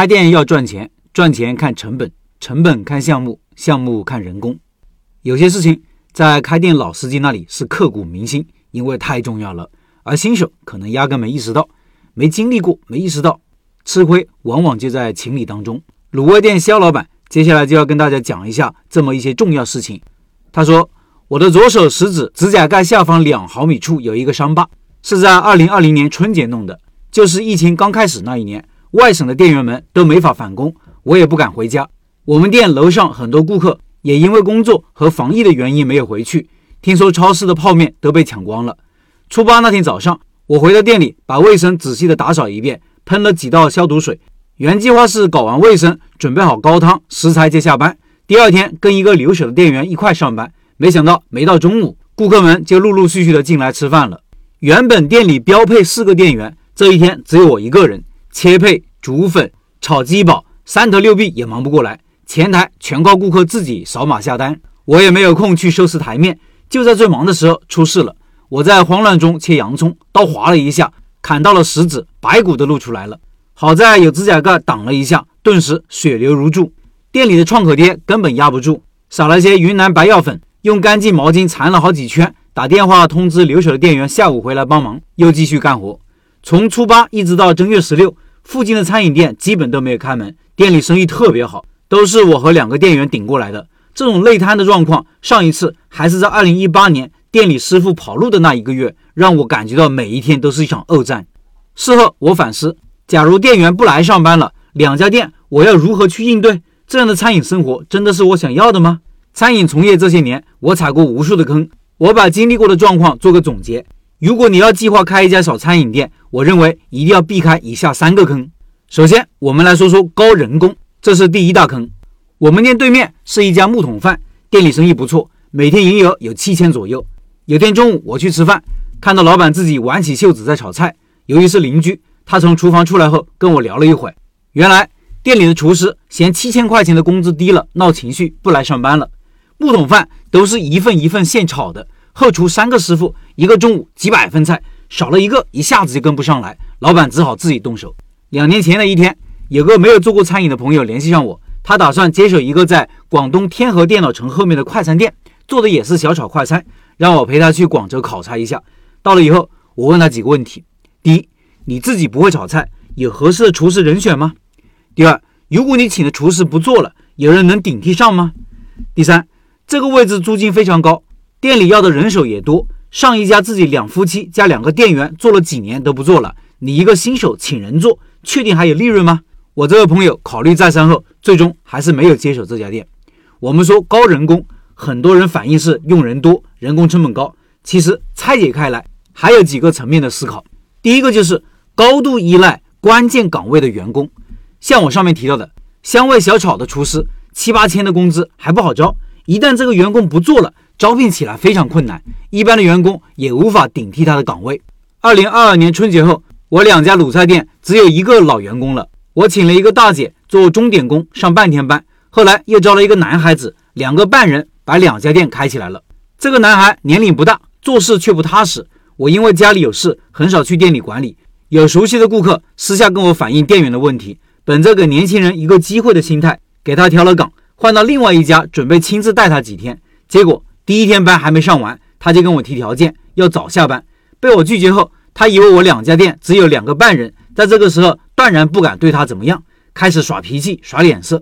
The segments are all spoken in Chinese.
开店要赚钱，赚钱看成本，成本看项目，项目看人工。有些事情在开店老司机那里是刻骨铭心，因为太重要了，而新手可能压根没意识到，没经历过，没意识到，吃亏往往就在情理当中。卤味店肖老板接下来就要跟大家讲一下这么一些重要事情。他说：“我的左手食指指甲盖下方两毫米处有一个伤疤，是在二零二零年春节弄的，就是疫情刚开始那一年。”外省的店员们都没法返工，我也不敢回家。我们店楼上很多顾客也因为工作和防疫的原因没有回去。听说超市的泡面都被抢光了。初八那天早上，我回到店里，把卫生仔细的打扫一遍，喷了几道消毒水。原计划是搞完卫生，准备好高汤食材就下班。第二天跟一个留守的店员一块上班，没想到没到中午，顾客们就陆陆续续的进来吃饭了。原本店里标配四个店员，这一天只有我一个人。切配、煮粉、炒鸡煲，三头六臂也忙不过来。前台全靠顾客自己扫码下单，我也没有空去收拾台面。就在最忙的时候，出事了。我在慌乱中切洋葱，刀划了一下，砍到了食指，白骨都露出来了。好在有指甲盖挡了一下，顿时血流如注。店里的创可贴根本压不住，撒了些云南白药粉，用干净毛巾缠了好几圈，打电话通知留守的店员下午回来帮忙，又继续干活。从初八一直到正月十六，附近的餐饮店基本都没有开门，店里生意特别好，都是我和两个店员顶过来的。这种累瘫的状况，上一次还是在二零一八年店里师傅跑路的那一个月，让我感觉到每一天都是一场恶战。事后我反思，假如店员不来上班了，两家店我要如何去应对？这样的餐饮生活真的是我想要的吗？餐饮从业这些年，我踩过无数的坑，我把经历过的状况做个总结。如果你要计划开一家小餐饮店，我认为一定要避开以下三个坑。首先，我们来说说高人工，这是第一大坑。我们店对面是一家木桶饭，店里生意不错，每天营业额有七千左右。有天中午我去吃饭，看到老板自己挽起袖子在炒菜。由于是邻居，他从厨房出来后跟我聊了一会儿。原来店里的厨师嫌七千块钱的工资低了，闹情绪不来上班了。木桶饭都是一份一份现炒的。后厨三个师傅，一个中午几百份菜，少了一个一下子就跟不上来，老板只好自己动手。两年前的一天，有个没有做过餐饮的朋友联系上我，他打算接手一个在广东天河电脑城后面的快餐店，做的也是小炒快餐，让我陪他去广州考察一下。到了以后，我问他几个问题：第一，你自己不会炒菜，有合适的厨师人选吗？第二，如果你请的厨师不做了，有人能顶替上吗？第三，这个位置租金非常高。店里要的人手也多，上一家自己两夫妻加两个店员做了几年都不做了，你一个新手请人做，确定还有利润吗？我这位朋友考虑再三后，最终还是没有接手这家店。我们说高人工，很多人反映是用人多，人工成本高。其实拆解开来，还有几个层面的思考。第一个就是高度依赖关键岗位的员工，像我上面提到的香味小炒的厨师，七八千的工资还不好招，一旦这个员工不做了。招聘起来非常困难，一般的员工也无法顶替他的岗位。二零二二年春节后，我两家卤菜店只有一个老员工了。我请了一个大姐做钟点工，上半天班。后来又招了一个男孩子，两个半人把两家店开起来了。这个男孩年龄不大，做事却不踏实。我因为家里有事，很少去店里管理。有熟悉的顾客私下跟我反映店员的问题，本着给年轻人一个机会的心态，给他调了岗，换到另外一家，准备亲自带他几天。结果。第一天班还没上完，他就跟我提条件，要早下班。被我拒绝后，他以为我两家店只有两个半人，在这个时候断然不敢对他怎么样，开始耍脾气、耍脸色。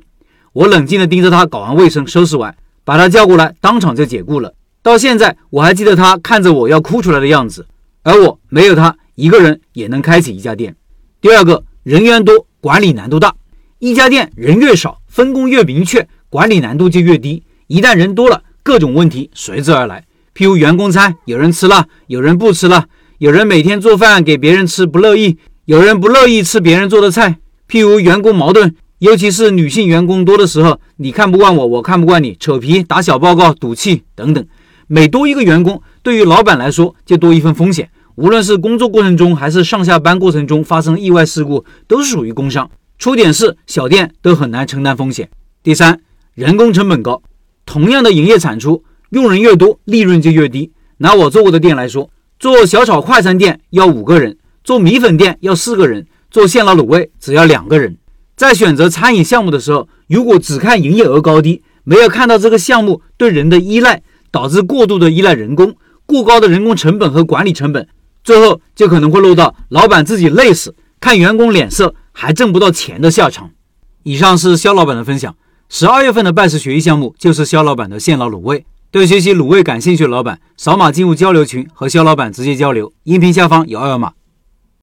我冷静地盯着他搞完卫生、收拾完，把他叫过来，当场就解雇了。到现在我还记得他看着我要哭出来的样子。而我没有他一个人也能开起一家店。第二个人员多，管理难度大。一家店人越少，分工越明确，管理难度就越低。一旦人多了，各种问题随之而来，譬如员工餐有人吃了，有人不吃了；有人每天做饭给别人吃不乐意，有人不乐意吃别人做的菜。譬如员工矛盾，尤其是女性员工多的时候，你看不惯我，我看不惯你，扯皮、打小报告、赌气等等。每多一个员工，对于老板来说就多一份风险。无论是工作过程中还是上下班过程中发生意外事故，都是属于工伤，出点事小店都很难承担风险。第三，人工成本高。同样的营业产出，用人越多，利润就越低。拿我做过的店来说，做小炒快餐店要五个人，做米粉店要四个人，做现捞卤味只要两个人。在选择餐饮项目的时候，如果只看营业额高低，没有看到这个项目对人的依赖，导致过度的依赖人工，过高的人工成本和管理成本，最后就可能会落到老板自己累死，看员工脸色还挣不到钱的下场。以上是肖老板的分享。十二月份的拜师学艺项目就是肖老板的现捞卤味。对学习卤味感兴趣的老板，扫码进入交流群和肖老板直接交流。音频下方有二维码。